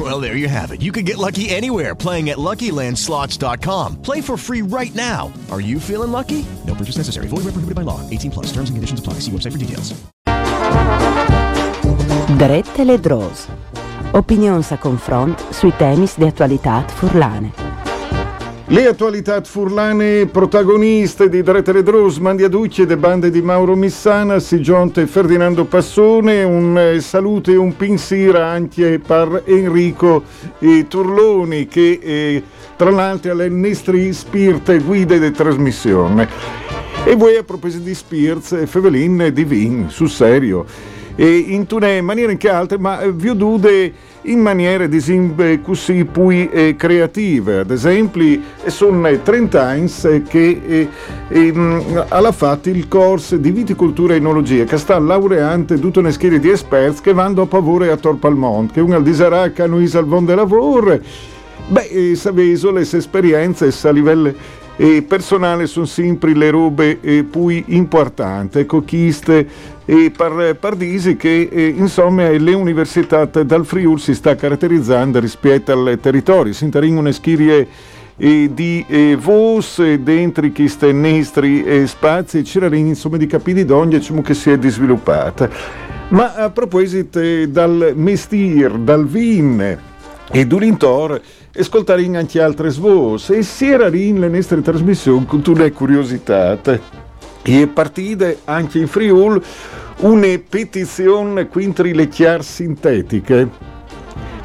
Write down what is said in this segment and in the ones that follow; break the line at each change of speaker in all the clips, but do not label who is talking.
Well, there you have it. You can get lucky anywhere playing at LuckyLandSlots.com. Play for free right now. Are you feeling lucky? No purchase necessary. Void where prohibited by law. 18 plus. Terms and conditions apply. See website for details.
Drette le. Opinions a confront sui temi di attualità furlane.
Le attualità furlane protagoniste di Drette le Dros, Mandia Ducci e de bande di Mauro Missana, si giunte Ferdinando Passone, un eh, saluto e un pensiero anche per Enrico eh, Turloni che eh, tra l'altro alle nostre spirite guide di trasmissione. E voi a proposito di Spears, Fevelin di Vin, sul serio, e in tune maniere anche altre, ma eh, vi dude in maniere disimbe così poi eh, creative. Ad esempio, sono 30 anni che eh, eh, ha fatto il corso di viticoltura e enologia, che sta laureante tutta una schiera di esperti che vanno a pavore a Torpalmont, che uno al disarac hanno al von de lavoro. Beh, eh, sapeso le esperienze a livello eh, personale sono sempre le robe eh, più importanti, conquiste e par, pardisi che eh, insomma le università dal Friul si sta caratterizzando rispetto al territorio, si intervengono schirie e di eh, vos eh, dentro questi nostri eh, spazi c'era insomma di capire di ogni diciamo, che si è sviluppata. Ma a proposito eh, dal mestiere, dal vin e dall'intor, ascoltare anche altre voci e si era in le nostre trasmissioni con tutte le curiosità. E partite anche in Friul una petizione contro le chiar sintetiche.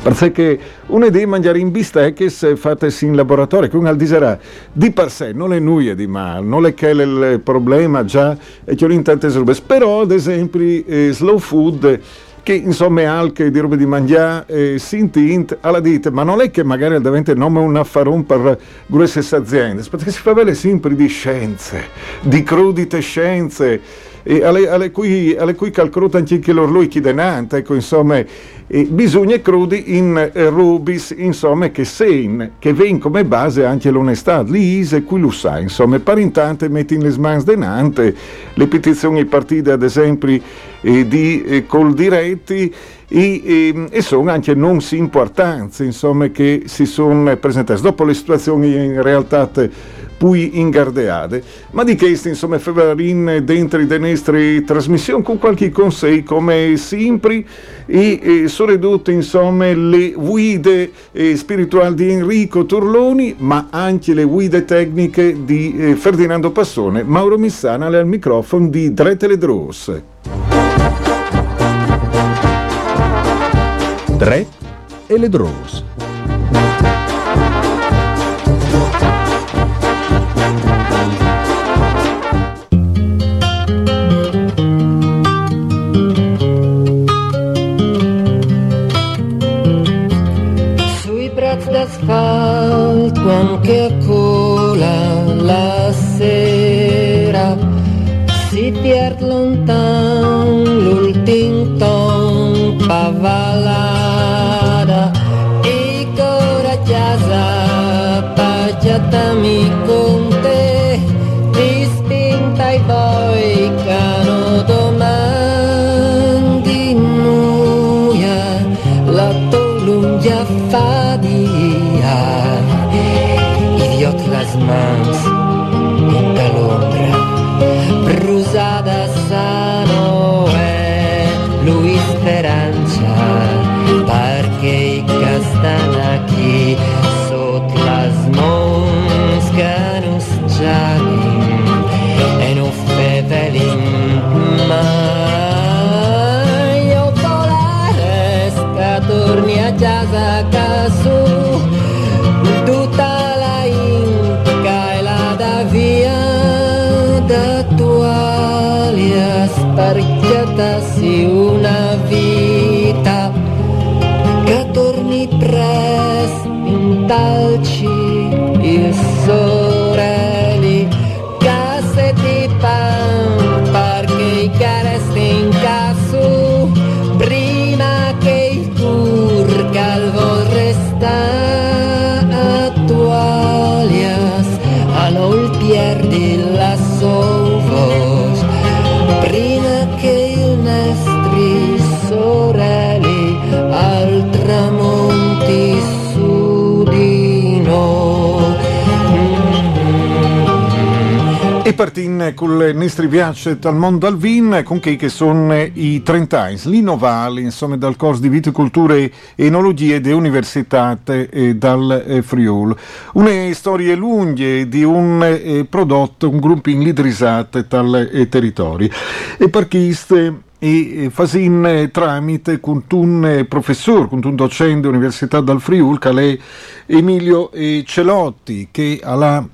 Perché una dei mangiare in bistecche fatte in laboratorio, con al disera di per sé non è nulla di male, non è che il problema già è che ho in tante robe, però ad esempio eh, slow food che insomma è di roba di mangiare eh, sintint alla dite, ma non è che magari diventa nome un affaron per grosse aziende, perché si fa bene sempre di scienze, di crudite scienze, alle, alle, cui, alle cui calcolate anche loro lui chi denante, ecco insomma, e bisogna crudi in eh, rubis, insomma, che sen, che ven come base anche l'onestà, l'ise, qui lo sa, insomma, per intanto metti in le mani denante le petizioni partite ad esempio eh, di eh, col diretti e, e, e, sono anche non si importanze, insomma, che si sono presentate. Dopo le situazioni in realtà poi ingardeade, ma di questo insomma febbrarin dentro le nostre trasmissioni con qualche consiglio come sempre e, e sono ridotte insomma le guide eh, spirituali di Enrico Turloni ma anche le guide tecniche di eh, Ferdinando Passone, Mauro Missana al microfono di Drete le Dros.
Dre e le Dros.
Asfalto anche a cola la sera si pierde lontano l'ultimo ton pavalada e coraggiosa paggiatami con te ti spinta i poi cano domandi nuia la tolungia fa di idiot las mans
partin col Nestri Viace dal mondo al vin, con che, che sono i 30 anni, l'innovali, insomma, dal corso di viticoltura e enologie de Università e dal eh, Friul. Una storie lunghe di un eh, prodotto, un gruppo in lidrisate dal eh, territorio. E parchiste e fasin tramite con un professore, con un docente dell'Università dal Friul, che è Emilio Celotti, che ha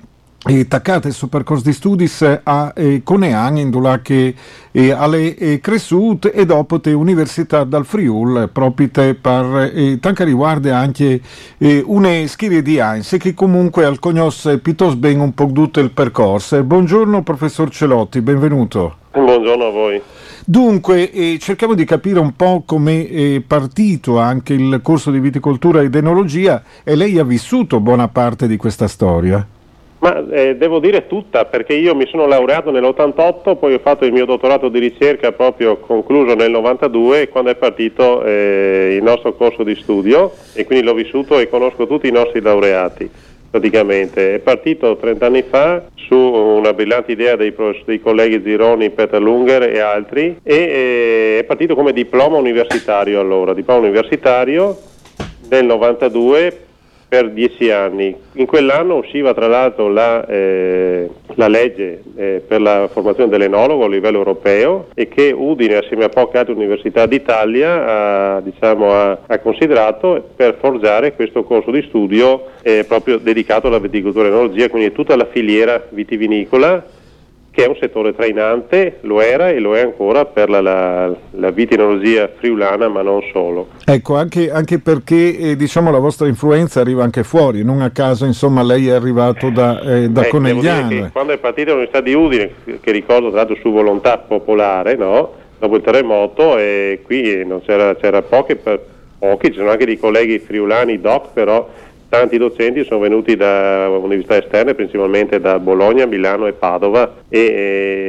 e taccate il suo percorso di studi a eh, Conean, in che eh, alle eh, cresciute e dopo te Università dal Friul, proprio per eh, tanto riguarda anche eh, una schiera di Heinz che comunque al cognos piuttosto ben un po' tutto il percorso. Buongiorno professor Celotti, benvenuto.
Buongiorno a voi.
Dunque, eh, cerchiamo di capire un po' come è partito anche il corso di viticoltura ed enologia e lei ha vissuto buona parte di questa storia.
Ma eh, devo dire tutta, perché io mi sono laureato nell'88, poi ho fatto il mio dottorato di ricerca proprio concluso nel 92, quando è partito eh, il nostro corso di studio e quindi l'ho vissuto e conosco tutti i nostri laureati praticamente. È partito 30 anni fa su una brillante idea dei, dei colleghi Zironi, Peter Lunger e altri e eh, è partito come diploma universitario allora, diploma universitario nel 92 per dieci anni. In quell'anno usciva tra l'altro la, eh, la legge eh, per la formazione dell'enologo a livello europeo e che Udine assieme a poche altre università d'Italia ha, diciamo, ha, ha considerato per forgiare questo corso di studio eh, proprio dedicato alla viticoltura e enologia, quindi tutta la filiera vitivinicola che è un settore trainante, lo era e lo è ancora per la, la, la vitinologia friulana, ma non solo.
Ecco, anche, anche perché eh, diciamo, la vostra influenza arriva anche fuori, non a caso insomma, lei è arrivato da, eh, da eh, Conegliano.
Quando è partita l'Università di Udine, che ricordo tra l'altro su volontà popolare, no? dopo il terremoto, e qui non c'era, c'era pochi, pochi, ci sono anche dei colleghi friulani doc, però tanti docenti sono venuti da università esterne, principalmente da Bologna, Milano e Padova e,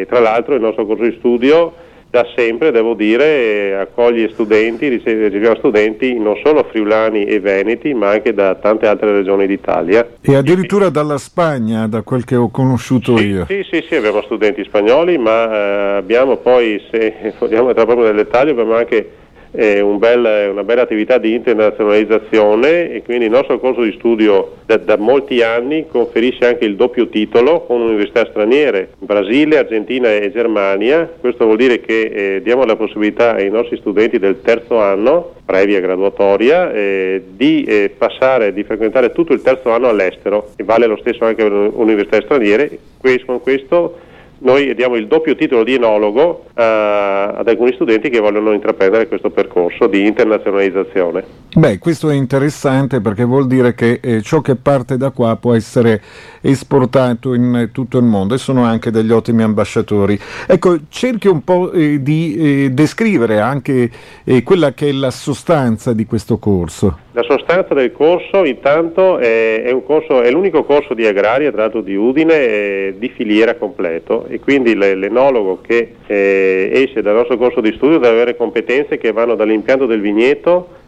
e tra l'altro il nostro corso di studio da sempre, devo dire, accoglie studenti, riceviamo studenti non solo friulani e veneti, ma anche da tante altre regioni d'Italia.
E addirittura dalla Spagna, da quel che ho conosciuto
sì,
io.
Sì, sì, sì, abbiamo studenti spagnoli, ma eh, abbiamo poi, se vogliamo entrare proprio nel dettaglio, abbiamo anche un bel, una bella attività di internazionalizzazione e quindi il nostro corso di studio da, da, molti anni conferisce anche il doppio titolo con università straniere, Brasile, Argentina e Germania. Questo vuol dire che eh, diamo la possibilità ai nostri studenti del terzo anno, previa graduatoria, eh, di eh, passare, di frequentare tutto il terzo anno all'estero e vale lo stesso anche per le università straniere. Con questo noi diamo il doppio titolo di enologo uh, ad alcuni studenti che vogliono intraprendere questo percorso di internazionalizzazione.
Beh, questo è interessante perché vuol dire che eh, ciò che parte da qua può essere esportato in tutto il mondo e sono anche degli ottimi ambasciatori. Ecco, cerchi un po' eh, di eh, descrivere anche eh, quella che è la sostanza di questo corso.
La sostanza del corso intanto è, è, corso, è l'unico corso di agraria, tra l'altro di Udine, eh, di filiera completo e quindi l'enologo che eh, esce dal nostro corso di studio deve avere competenze che vanno dall'impianto del vigneto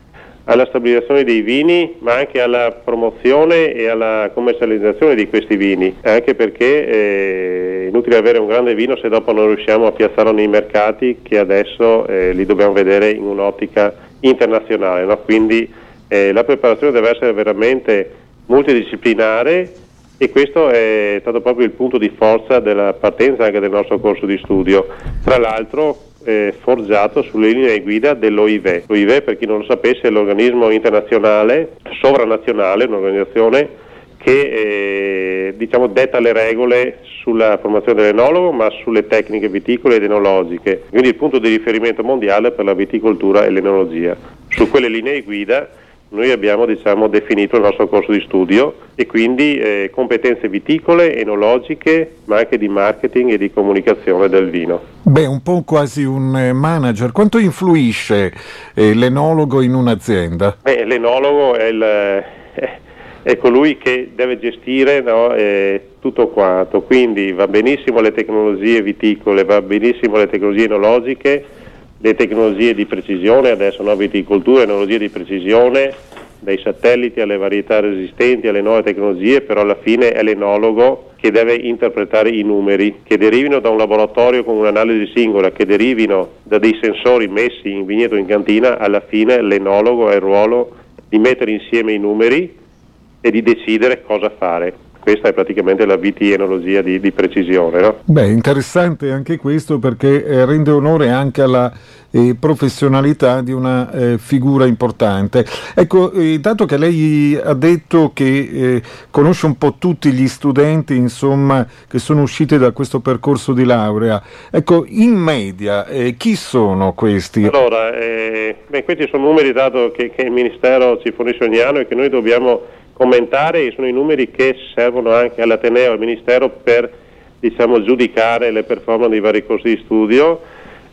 alla stabilizzazione dei vini, ma anche alla promozione e alla commercializzazione di questi vini, anche perché eh, è inutile avere un grande vino se dopo non riusciamo a piazzarlo nei mercati che adesso eh, li dobbiamo vedere in un'ottica internazionale. No? Quindi eh, la preparazione deve essere veramente multidisciplinare e questo è stato proprio il punto di forza della partenza anche del nostro corso di studio. Tra l'altro eh, forgiato sulle linee guida dell'OIV. L'OIV, per chi non lo sapesse, è l'organismo internazionale, sovranazionale, un'organizzazione che eh, diciamo, detta le regole sulla formazione dell'enologo ma sulle tecniche viticole ed enologiche, quindi il punto di riferimento mondiale per la viticoltura e l'enologia. Su quelle linee guida noi abbiamo diciamo, definito il nostro corso di studio e quindi eh, competenze viticole, enologiche, ma anche di marketing e di comunicazione del vino.
Beh, un po' quasi un eh, manager. Quanto influisce eh, l'enologo in un'azienda?
Beh, l'enologo è, il, eh, è, colui che deve gestire no, eh, tutto quanto, quindi va benissimo le tecnologie viticole, va benissimo le tecnologie enologiche, le tecnologie di precisione, adesso no, viticoltura, tecnologie di precisione, dai satelliti alle varietà resistenti, alle nuove tecnologie, però alla fine è l'enologo che deve interpretare i numeri, che derivino da un laboratorio con un'analisi singola, che derivino da dei sensori messi in vigneto in cantina, alla fine l'enologo ha il ruolo di mettere insieme i numeri e di decidere cosa fare questa è praticamente la VT-enologia di, di precisione. No?
Beh, interessante anche questo perché eh, rende onore anche alla eh, professionalità di una eh, figura importante. Ecco, eh, dato che lei ha detto che eh, conosce un po' tutti gli studenti insomma, che sono usciti da questo percorso di laurea, ecco, in media eh, chi sono questi?
Allora, beh, questi sono numeri dato che, che il Ministero ci fornisce ogni anno e che noi dobbiamo commentare sono i numeri che servono anche all'Ateneo e al Ministero per diciamo, giudicare le performance dei vari corsi di studio.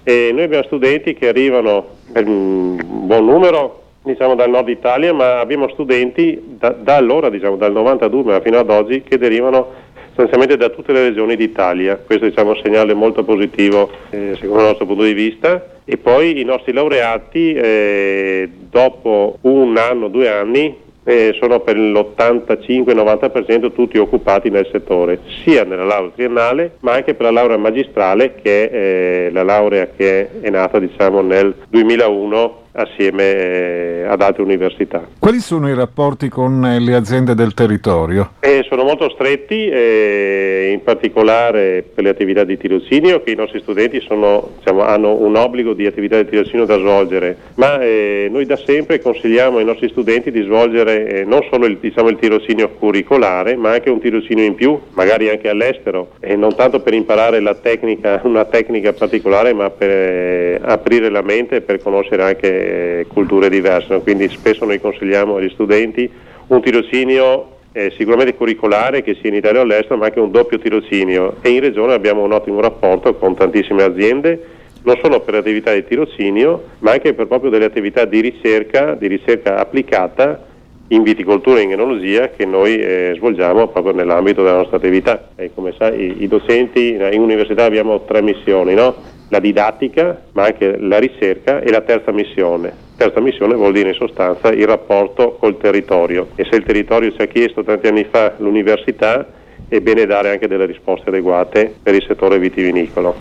E noi abbiamo studenti che arrivano per un buon numero diciamo, dal nord Italia ma abbiamo studenti da, da allora, diciamo, dal 92 fino ad oggi che derivano sostanzialmente da tutte le regioni d'Italia, questo diciamo, è un segnale molto positivo eh, secondo il nostro punto di vista. E poi i nostri laureati eh, dopo un anno, due anni eh, sono per l'85-90% tutti occupati nel settore, sia nella laurea triennale ma anche per la laurea magistrale che è eh, la laurea che è nata diciamo, nel 2001 assieme eh, ad altre università.
Quali sono i rapporti con eh, le aziende del territorio?
Eh, sono molto stretti, eh, in particolare per le attività di tirocinio, che i nostri studenti sono, diciamo, hanno un obbligo di attività di tirocinio da svolgere, ma eh, noi da sempre consigliamo ai nostri studenti di svolgere eh, non solo il, diciamo, il, tirocinio curricolare, ma anche un tirocinio in più, magari anche all'estero, e non tanto per imparare tecnica, una tecnica particolare, ma per aprire la mente e per conoscere anche culture diverse, no? quindi spesso noi consigliamo agli studenti un tirocinio eh, sicuramente curricolare che sia in Italia o all'estero, ma anche un doppio tirocinio e in regione abbiamo un ottimo rapporto con tantissime aziende non solo per attività di tirocinio, ma anche per proprio delle attività di ricerca, di ricerca applicata in viticoltura e in enologia che noi eh, svolgiamo proprio nell'ambito della nostra attività. E come sai i, i docenti in università abbiamo tre missioni, no? La didattica, ma anche la ricerca e la terza missione. Terza missione vuol dire in sostanza il rapporto col territorio e se il territorio ci ha chiesto tanti anni fa l'università è bene dare anche delle risposte adeguate per il settore vitivinicolo.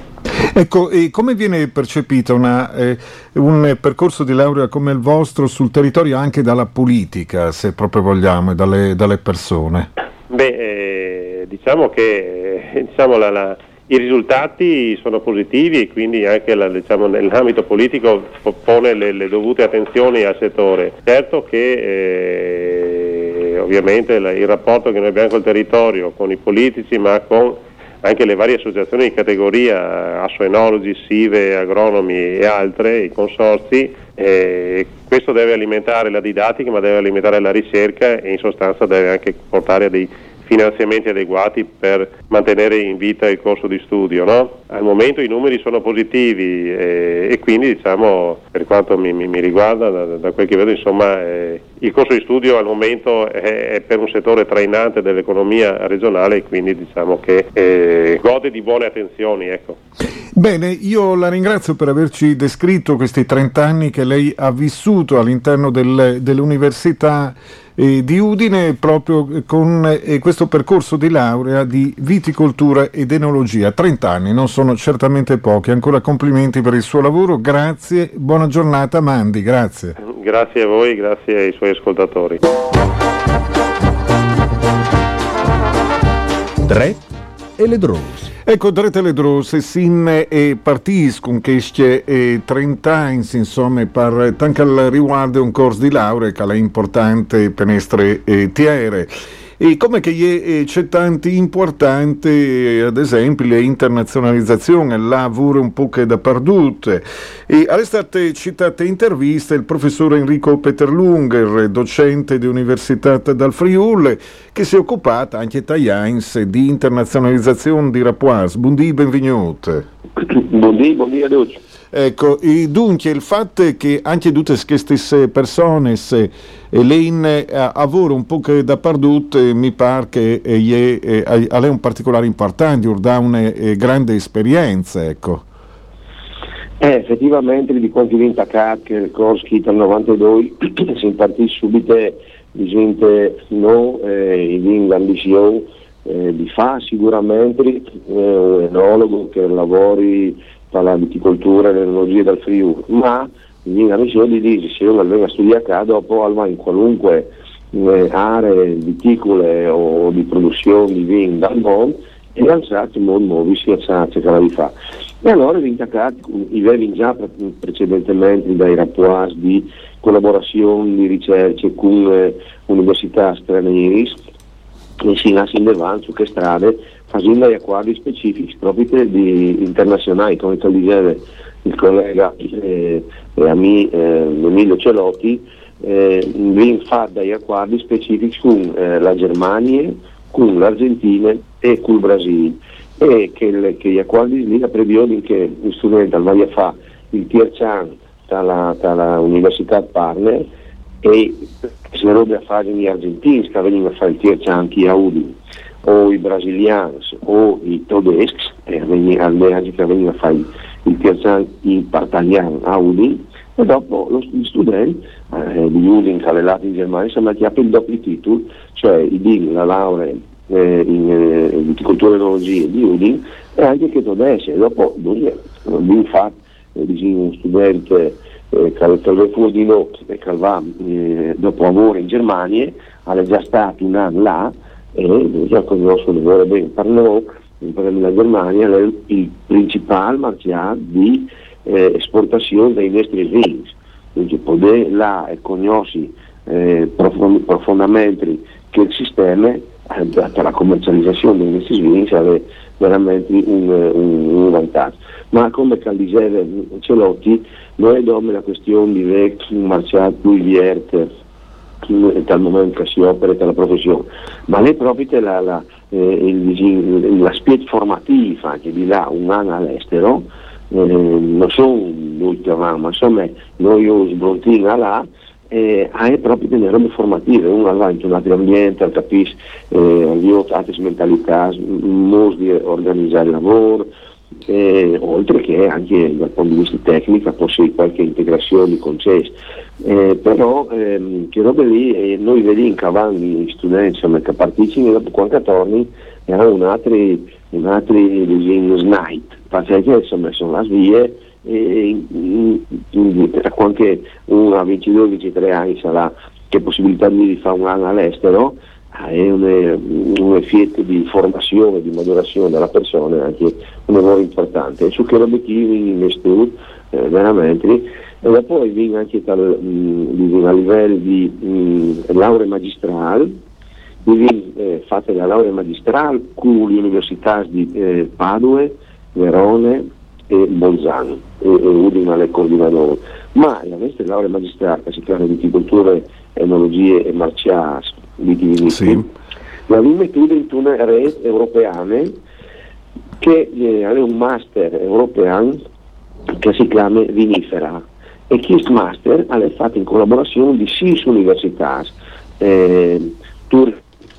Ecco, e come viene percepito una, eh, un percorso di laurea come il vostro sul territorio anche dalla politica, se proprio vogliamo, e dalle, dalle persone?
Beh, eh, diciamo che eh, diciamo la, la i risultati sono positivi e quindi anche la, diciamo, nell'ambito politico pone le, le, dovute attenzioni al settore. Certo che eh, ovviamente la, il rapporto che noi abbiamo col territorio, con i politici, ma con anche le varie associazioni di categoria, assoenologi, SIVE, agronomi e altre, i consorzi, eh, questo deve alimentare la didattica ma deve alimentare la ricerca e in sostanza deve anche portare a dei finanziamenti adeguati per mantenere in vita il corso di studio. No? Al momento i numeri sono positivi e, e quindi diciamo, per quanto mi, mi, mi riguarda, da, da, quel che vedo, insomma, eh, il corso di studio al momento è, per un settore trainante dell'economia regionale e quindi diciamo che eh, gode di buone attenzioni. Ecco.
Bene, io la ringrazio per averci descritto questi 30 anni che lei ha vissuto all'interno del, dell'università eh, di Udine proprio con eh, questo percorso di laurea di viticoltura ed enologia. 30 anni, non sono certamente pochi. Ancora complimenti per il suo lavoro, grazie, buona giornata Mandi, grazie.
Grazie a voi, grazie ai suoi ascoltatori.
3 e le drones.
Ecco, drete le drose, sin e partiscono che esce 30 anni, insomma, per anche al riguardo un corso di laurea che è importante per nostre eh, tiere. E come che eh, c'è tanti importanti, eh, ad esempio, l'internazionalizzazione, lavoro un po' che da perdute. E è stata citata intervista il professore Enrico Peterlunger, docente di Università dal Friuli, che si è occupata anche Tajans di internazionalizzazione di Rapois. Buondì, benvenuto.
Buondì, buondì a tutti.
Ecco, e dunque il fatto che anche tutte queste persone eh, le in eh, un po' da perdute mi pare che eh, eh, ha un particolare importante, ha una eh, grande esperienza, ecco.
Eh, effettivamente di quanti vinta CAC, il corso che dal 92 si impartì subito di gente no, eh, in eh, di fa sicuramente eh, un enologo che lavori per la viticoltura e l'enologia del Friuli, ma in ammissione di dire se venga a studiare qua dopo va in qualunque eh, aree viticole o di produzione di vino dal mondo e alzate il mondo nuovo si alzate che la fa. E allora vi i avevi già precedentemente dai rapporti di collaborazione di ricerche con eh, università straniere e si nasce in avanti su che strade facendo gli accordi specifici proprio di internazionali come diceva il collega eh, amico eh, Emilio Celotti eh, fa degli accordi specifici con eh, la Germania, con l'Argentina e con il Brasile. E che, le, che gli accordi lì prevedono che lo studente va a fare il tier chance dalla, università partner e se robe a fare gli argentini che vengono a fare il tier chance a Udine o i brasiliani o i tedeschi e almeno che vengono a fare il chance in a Udine e dopo lo, gli studenti eh, di Udine che alleati in Germania sono andati a il doppio titolo cioè i DIN, la laurea eh, in eh, viticoltura e enologia di Udine e anche che tedeschi. Dopo infatti eh, uno studente eh, fuori di noi e che va eh, dopo lavoro in Germania, ha già stato un anno là e già conosco bene noi, in Germania è il principale marciato di eh, esportazione dei nostri vini, quindi poter là e conosci eh, profondamente che il sistema eh, per la commercializzazione dei nostri vini sarebbe veramente un, un, un vantaggio. Ma come diceva Celotti non è come la questione di vecchi marciati più vierte dal momento che si opera per la professione, ma è proprio la, la, eh, l'aspetto formativo anche di là un anno all'estero, eh, non sono l'ultimo ma insomma noi sbrontino là eh, è proprio delle robe formative, uno va in un altro ambiente, capisce eh, altre mentalità, modi di organizzare il lavoro, eh, oltre che anche dal punto di vista tecnico fosse qualche integrazione concessa. Eh, però ehm, che robe lì eh, noi vediamo gli studenti insomma, che partecipano dopo qualche torni e hanno un altro un altro disegno snipe, perché insomma sono le vie e anche uno a 22-23 anni sarà che possibilità di fare un anno all'estero è un, un effetto di formazione, di maturazione della persona è anche un lavoro importante. E su che obiettivi in studio eh, veramente. E poi viene anche tal, mh, a livello di mh, laurea magistrale viene eh, fatta la laurea magistrale con le università di eh, Padua, Verone e Bolzano e, e Udine le coordinano ma la nostra laurea magistrale che si chiama viticoltura, enologie e marcias sì. La rimettuta in una rete europea che eh, è un master europeo che si chiama Vinifera e questo master è fatto in collaborazione di sei università, eh, Tur,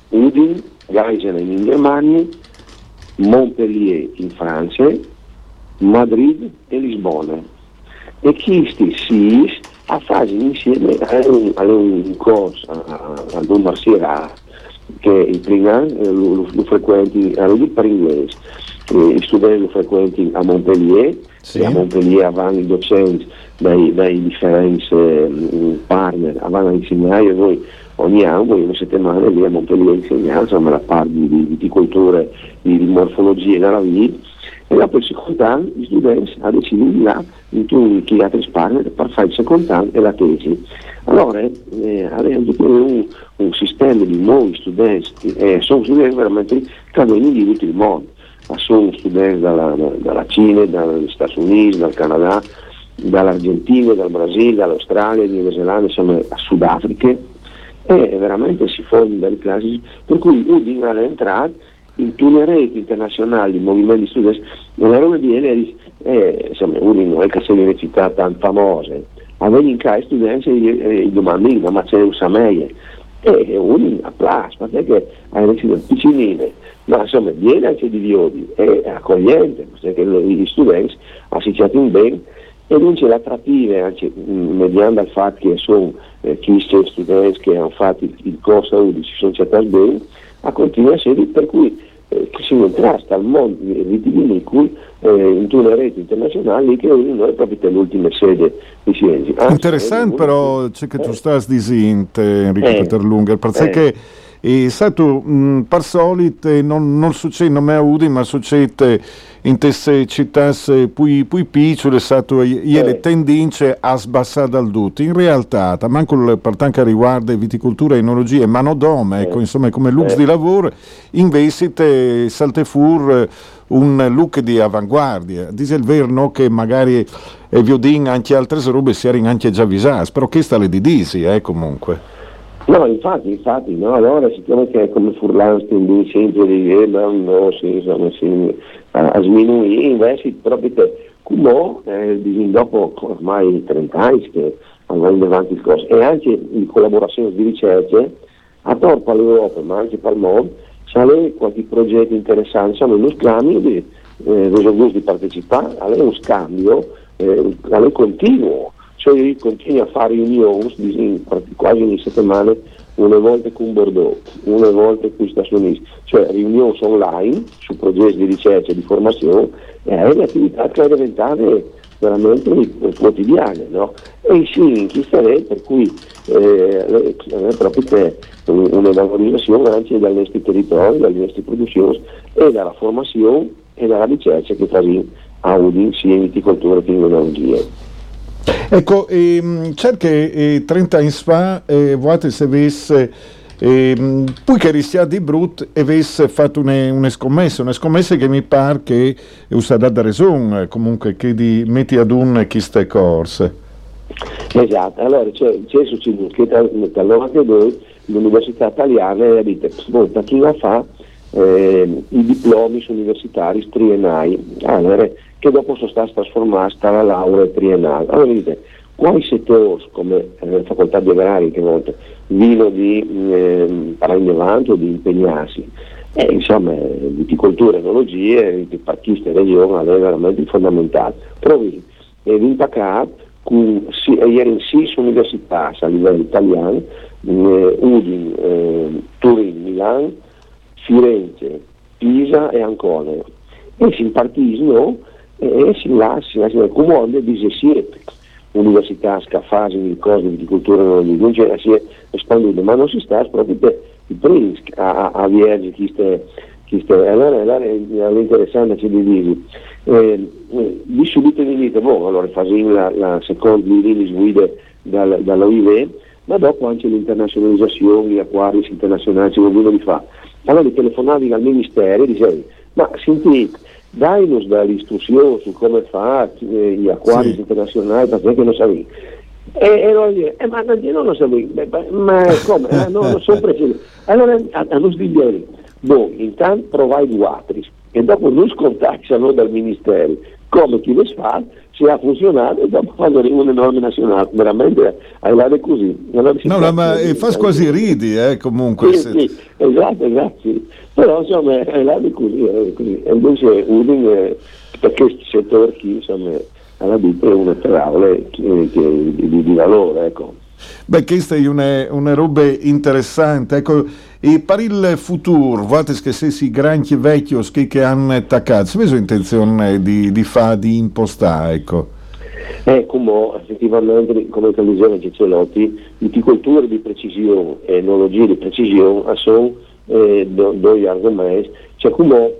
Udin, Geisenen in Germania, Montpellier in Francia, Madrid e Lisbona. E questi sei a fare insieme a un, a un corso a, Don Marsiera che il prima eh, lo, lo frequenti a lui per inglese eh, i studenti lo frequenti a Montpellier sì. e a Montpellier vanno i docenti dai, dai differenti eh, partner vanno a insegnare e noi ogni anno una settimana lì a Montpellier insegniamo insomma la parte di, viticoltura di, di morfologia della vita e dopo il secondo anno gli studenti hanno deciso di là in tutti gli altri partner per fare il secondo anno e la tesi. Allora eh, abbiamo un, un sistema di nuovi studenti, eh, sono studenti veramente che vengono di tutto il mondo, ma sono studenti dalla, dalla Cina, dagli Stati Uniti, dal Canada, dall'Argentina, dal Brasile, dall'Australia, dalla Nuova Zelanda, insomma a Sudafrica e veramente si formano delle classi per cui Udine è entrato in una rete internazionale di movimenti studenti, una roba di Eneris, eh, insomma, uno non è che sia città tanto famosa, a venire in casa studenti e gli domandano, ma c'è un sameie, e uno applauso, perché hai deciso piccinine, ma insomma viene anche di Viodi, è accogliente, perché gli studenti associati in bene, e quindi l'attrattiva anche mh, mediante il fatto che sono eh, chi studenti che hanno fatto il, il corso UDI si sono cercati bene a continuare a essere per cui eh, si contrasta al mondo vitivinicolo eh, in una rete internazionale che noi è proprio l'ultima sede di Sienzi.
Interessante però c'è che tu stai dicendo Enrico eh, Peterlunger perché eh. E stato mh, per solito non, non succede, non mi avuto, ma succede in queste città più, più piccole, stato eh. le tendenze a sbassare dal tutto. In realtà, manco per tanto riguarda viticoltura, enologia e manodome, ecco, eh. insomma, come lux eh. di lavoro, invece salte fur un look di avanguardia. Dice il vero no, che magari e Viodin anche altre robe si erano anche già avvisate, però che sta le di disi, eh, comunque.
No, infatti, infatti, no, allora siccome che come Furlanstein di sempre di eh, no, sì, insomma, sì, a, sminuire, invece proprio che come eh, dopo ormai 30 anni che andando avanti il corso e anche in collaborazione di ricerca a torpo all'Europa ma anche per il mondo c'è qualche progetto interessante, insomma uno scambio di eh, di partecipare, è uno scambio, eh, è continuo cioè io continuo a fare riunioni quasi ogni settimana, una volta con Bordeaux, una volta con Stati Uniti, cioè riunioni online su progetti di ricerca e di formazione, e è un'attività che è diventata veramente quotidiana, no? E sì, chi sarei, per cui eh, proprio che una valorizzazione anche dai nostri territori, dalle nostre produzioni e dalla formazione e dalla ricerca che facciamo a Udin sia in viticoltura che in enologia.
Ecco, ehm, cerca eh, 30 anni fa, eh, vuoi se avesse, eh, poi che rischiate di brutto, avesse fatto una, una, scommessa, una scommessa che mi pare che usa da ragione, comunque, che di metti ad un queste corse.
Esatto, allora c'è, c'è successo che dal 92 l'Università Italiana ha detto, svolta chi la fa eh, i diplomi universitari triennali. Allora, che dopo sono stati trasformati nella laurea triennale. Allora dite, quali settori come eh, facoltà di agrari che volte vino di eh, parlare o di impegnarsi? Eh, insomma, viticoltura, enologie, i parchisti e regione è veramente fondamentale. Provi ed impaccato con sì, ieri in sei università a livello italiano, eh, Udin, eh, Turin, Milano, Firenze, Pisa e Ancona. E si impartiscono e si lascia, si comune dice sì, università, scafasi, cose di viticoltura, non c'è, si è espandito, ma non si sta proprio per i primi a, a Vierge, chi sta, allora, allora è interessante ci divisi. Eh, di subito mi dite, boh, allora facciamo la, la seconda linea guida dal, dall'OIV, ma dopo anche l'internazionalizzazione, gli acquari internazionali, ci vuole di fare. Allora telefonavi al Ministero e dicevi, ma sentite, dai-nos dall'istruzione su come fa eh, gli acquari sì. internazionali perché non sapevi. E, e noi dire, eh, ma non lo sapevi, ma come? Eh, no, non sono preciso. Allora a, a noi boh, intanto provai due altri e dopo non scontaccano dal Ministero come chi le fa, se ha funzionato e dopo fanno una norma nazionale, veramente hai l'aria così.
no, no, ma eh, fa quasi ridi, eh, comunque.
Sì, sì, esatto, grazie. Però insomma è l'aria così, è così. E invece Udin, eh, perché questo settore qui, insomma, alla vita è una parola di, di, di valore, ecco.
Beh, questa è una, una roba interessante. Ecco, e per il futuro, guardate che se si granchi vecchi che hanno attaccato, se avete intenzione di, di fare, di impostare, ecco?
Eh, come effettivamente, come diceva Ciccelotti, viticoltura di precisione e enologia di precisione sono eh, due argomenti, cioè come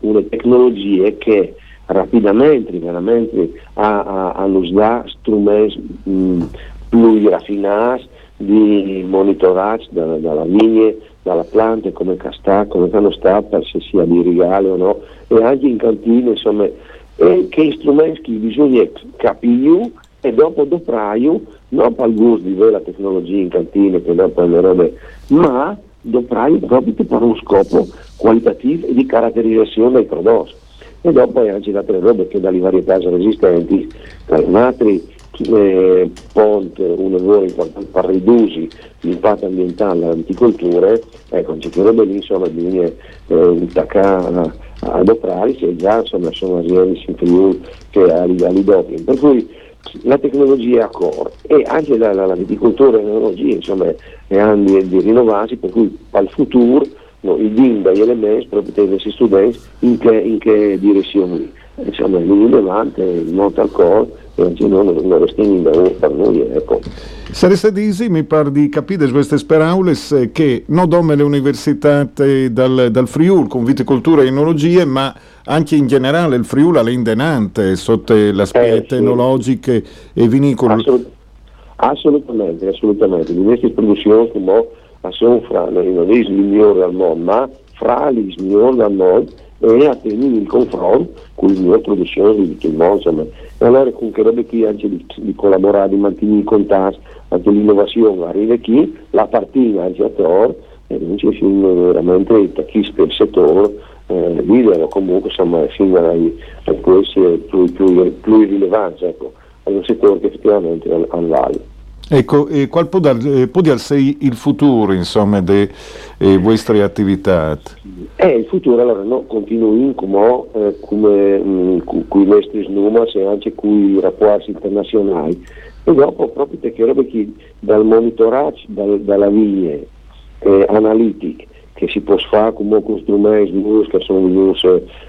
una tecnologia che rapidamente, veramente, hanno dato strumenti mh, più raffinati di monitoraggio dalla, dalla linea, dalla pianta, come sta, come sta, per se sia di regale o no, e anche in cantina, insomma, e che strumenti bisogna capire e dopo dopraio, non per il gusto di la tecnologia in cantina, che dopo le robe, ma dopraio proprio per uno scopo qualitativo e di caratterizzazione dei prodotti. E dopo anche altre robe che dalle varietà resistenti, i matri, eh, ponte un lavoro importante per ridurre l'impatto ambientale alle anticolture, ecco, che roba lì insomma bisogna eh, attaccare adoperare e già insomma, sono aziende in Friuli che a livelli doping. Per cui la tecnologia a core e anche la, la, la viticoltura e l'enologia insomma è anni di rinnovarsi per cui al futuro no, i DIN dagli LMS proprio per questi studenti in che, in che direzione lì insomma è rilevante il monta al core ecco
Sareste disi, mi pare di capire queste speraules che non dome le università dal, dal Friul con viticoltura e enologie, ma anche in generale il Friul è indenante sotto l'aspetto eh, sì. enologiche e vinicolo.
Assolut- assolutamente, assolutamente. Le nostre produzioni come sono fra le migliori al mondo, ma fra le migliori al mondo e a tenere il confronto con le migliori produzioni di tutto il mondo. Allora comunque qui anche di, di collaborare, di mantenere i contatti, anche l'innovazione arriva qui, la partita anche a Tor, e non ci sono veramente tacchisti il settore, eh, leader o comunque insomma fino ai questi più, più, più rilevanza ecco, è un settore che effettivamente all'ale.
Ecco, e qual può, dar, eh, può darsi il futuro insomma delle eh, vostre attività?
Eh, il futuro allora no, continua come, eh, come mh, con i nostri numeri e anche con i rapporti internazionali e dopo proprio perché dal monitoraggio dal, dalla vigna eh, analitiche che si può fare con strumenti che sono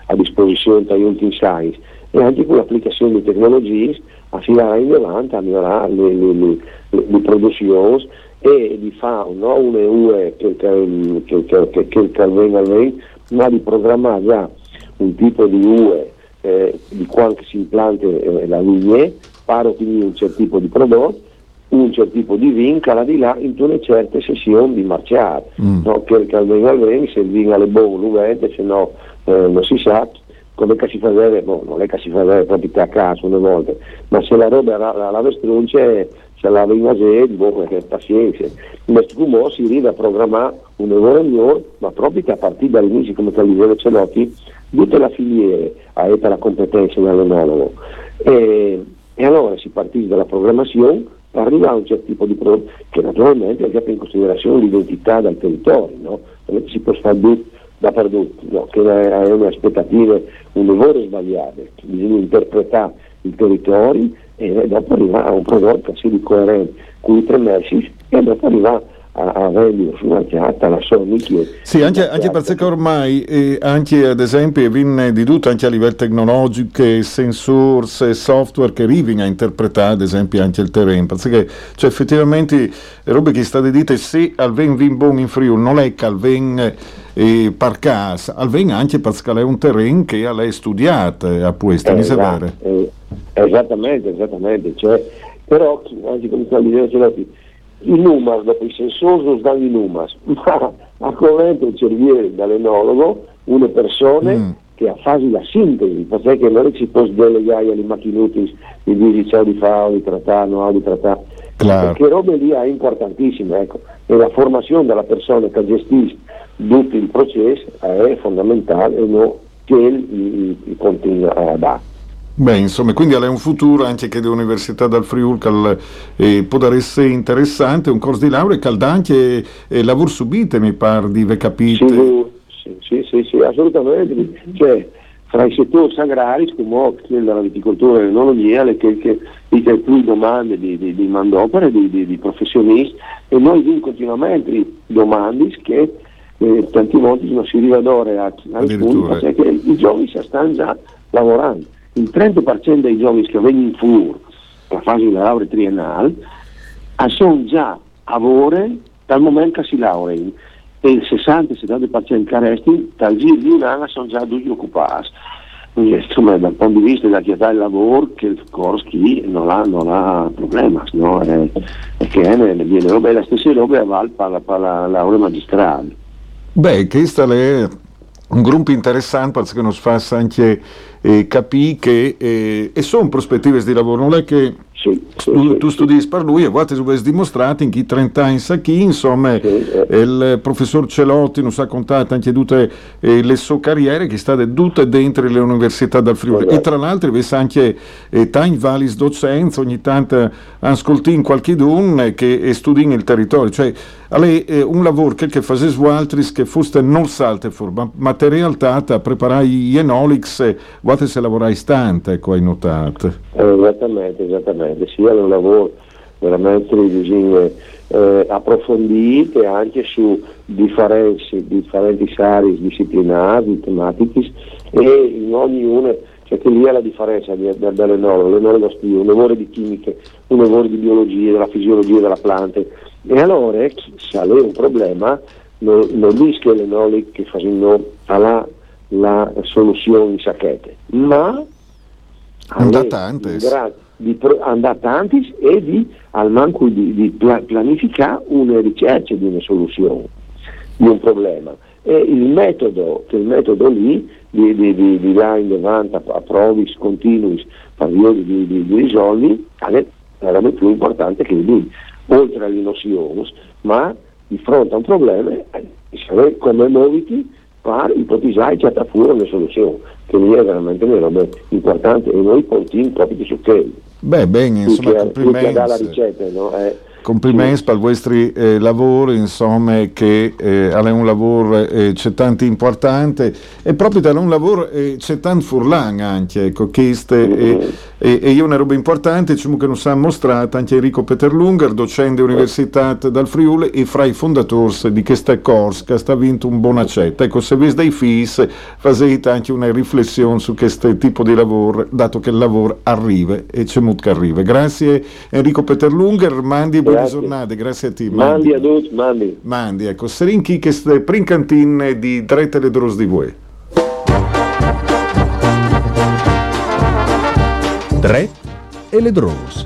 a disposizione dagli ultimi science e anche con l'applicazione di tecnologie affidare in avanti a migliorare le, le, le, le produzioni e di fare no, una UE che, che, che, che, che, che venga al ma di programmare già un tipo di UE eh, di quando si implanta eh, la linea per ottenere un certo tipo di prodotto, un certo tipo di vin che là di là in una certa sessione di marciare, mm. no? che, che almeno almeno se il vino è buono, se no eh, non si sa come che si fa vedere, boh, non è che si fa vedere proprio a caso una volta, ma se la roba la, la, la vestrunce se la sede, boh, perché pazienza. Questo modo si arriva a programmare un lavoro migliore, ma proprio che a partire dall'inizio, come tal livello Celotti, tutta la filiera ha la competenza nell'enologo. E, e allora si partisce dalla programmazione per arrivare a un certo tipo di prodotto che naturalmente ha in considerazione l'identità del territorio, no? non si può fare dappertutto, no? che è una aspettativa, un lavoro sbagliato, bisogna interpretare il territorio e dopo arrivare a un prodotto che sia coerente con i tre messi e dopo arrivare a, a vendere su una chiatta la sua nicchia.
Sì, anche, anche perché ormai, eh, anche ad esempio, viene di tutto anche a livello tecnologico, sensori, software che arrivano a interpretare ad esempio anche il terreno, perché cioè, effettivamente robe che state dite se al ven vin bon in Friuli non è che al ven e per caso, anche perché è un terreno che lei studiato a questo,
eh, esatto, eh, esattamente, esattamente, cioè, però anche come sta dicendo i numeri, dopo i sensori non danno i numeri, ma a corrente un cerviere dall'enologo, una persona mm. che ha fase la sintesi, perché non si può delegare agli macchinuti di dire ciò di fare, di trattare, no, di trattare, claro. perché robe lì è importantissime, ecco, e la formazione della persona che gestisce tutto il processo è fondamentale e non che continua a dare.
Beh, insomma, quindi è un futuro anche che l'Università dal Friul eh, può essere interessante, un corso di laurea che anche eh, lavoro subite, mi pare, di capite.
Sì, sì, sì, sì, assolutamente. Cioè, fra i settori agrari, come la viticoltura e l'enologia, che, che, che più domande di, di, di mandopere, di, di, di, professionisti, e noi continuamente domande che eh, tanti volte non si arriva ad ora a, a punto, perché i giovani stanno già lavorando il 30% dei giovani che vengono in FUR, la fase di laurea triennale, sono già a lavoro dal momento che si laureano e il 60-70% che restano dal giro di un anno sono già due occupati. Quindi insomma, dal punto di vista della chiesa del lavoro che il Korski non ha, non ha problemi, no? è, perché viene roba, la stessa roba a Val per la, per la laurea magistrale.
Beh, questa è un gruppo interessante perché nos fa anche eh, capire che eh, e sono prospettive di lavoro, non è che
Sì, sì,
tu, studi per lui e guarda se avessi dimostrato in chi 30 anni sa chi insomma
eh.
il professor Celotti non sa contato anche tutte eh, le sue carriere che state tutte dentro le università del Friuli.
Esatto.
e tra l'altro avesse anche eh, tanti valis docenza ogni tanto ascolti in qualche d'un che eh, studi nel territorio. Cioè lei eh, un lavoro che, che facesse altri che fosse non salte for ma, te in realtà a preparare gli enolix eh, guardate se lavorai stante ecco hai notato.
Eh, esattamente, esattamente, sì, è un lavoro veramente bisogna, eh, approfondito anche su differenze, differenti aree disciplinari, tematiche e in ognuna, cioè che lì è la differenza di- de- dell'enologo, l'enologo studia un lavoro di chimica, un lavoro di biologia, della fisiologia della planta e allora se ha un problema non, non dice l'enologo che fanno alla la soluzione in sacchette, ma
Andatantes.
in grado di pro- andatantes e di al manco di, di pla- pianificare una ricerca di una soluzione di un problema. E il metodo che il metodo lì di, di, di, di là in davanti a, a provi continui periodi di, di, di risolvi veramente più importante che lui oltre alle nozioni ma di fronte a un problema eh, come muoviti per ipotizzare certa fuori una soluzione che lì è veramente una roba importante e noi puntiamo proprio su quello
beh bene insomma
che, più che dare la
complimenti.
ricetta no? Eh,
Complimenti per i vostri eh, lavori, insomma, che eh, è un lavoro eh, c'è tanto importante. E proprio da un lavoro eh, c'è tanto furlan anche, ecco, che e, e, e io una roba importante, diciamo che nos ha mostrato anche Enrico Peterlunger, docente dell'Università dal Friuli e fra i fondatori di questa corsa che sta vinto un buon accetto. Ecco, se vedi dai FIS, fate anche una riflessione su questo tipo di lavoro, dato che il lavoro arriva e c'è molto che arriva. Grazie Enrico Peterlunger, mandi e buone
Grazie.
giornate, grazie a te.
mandi a tutti mandi
Mandi, ecco, Serinchi che sta princantin di Drette le Dros di Voi.
Tre e le Dros.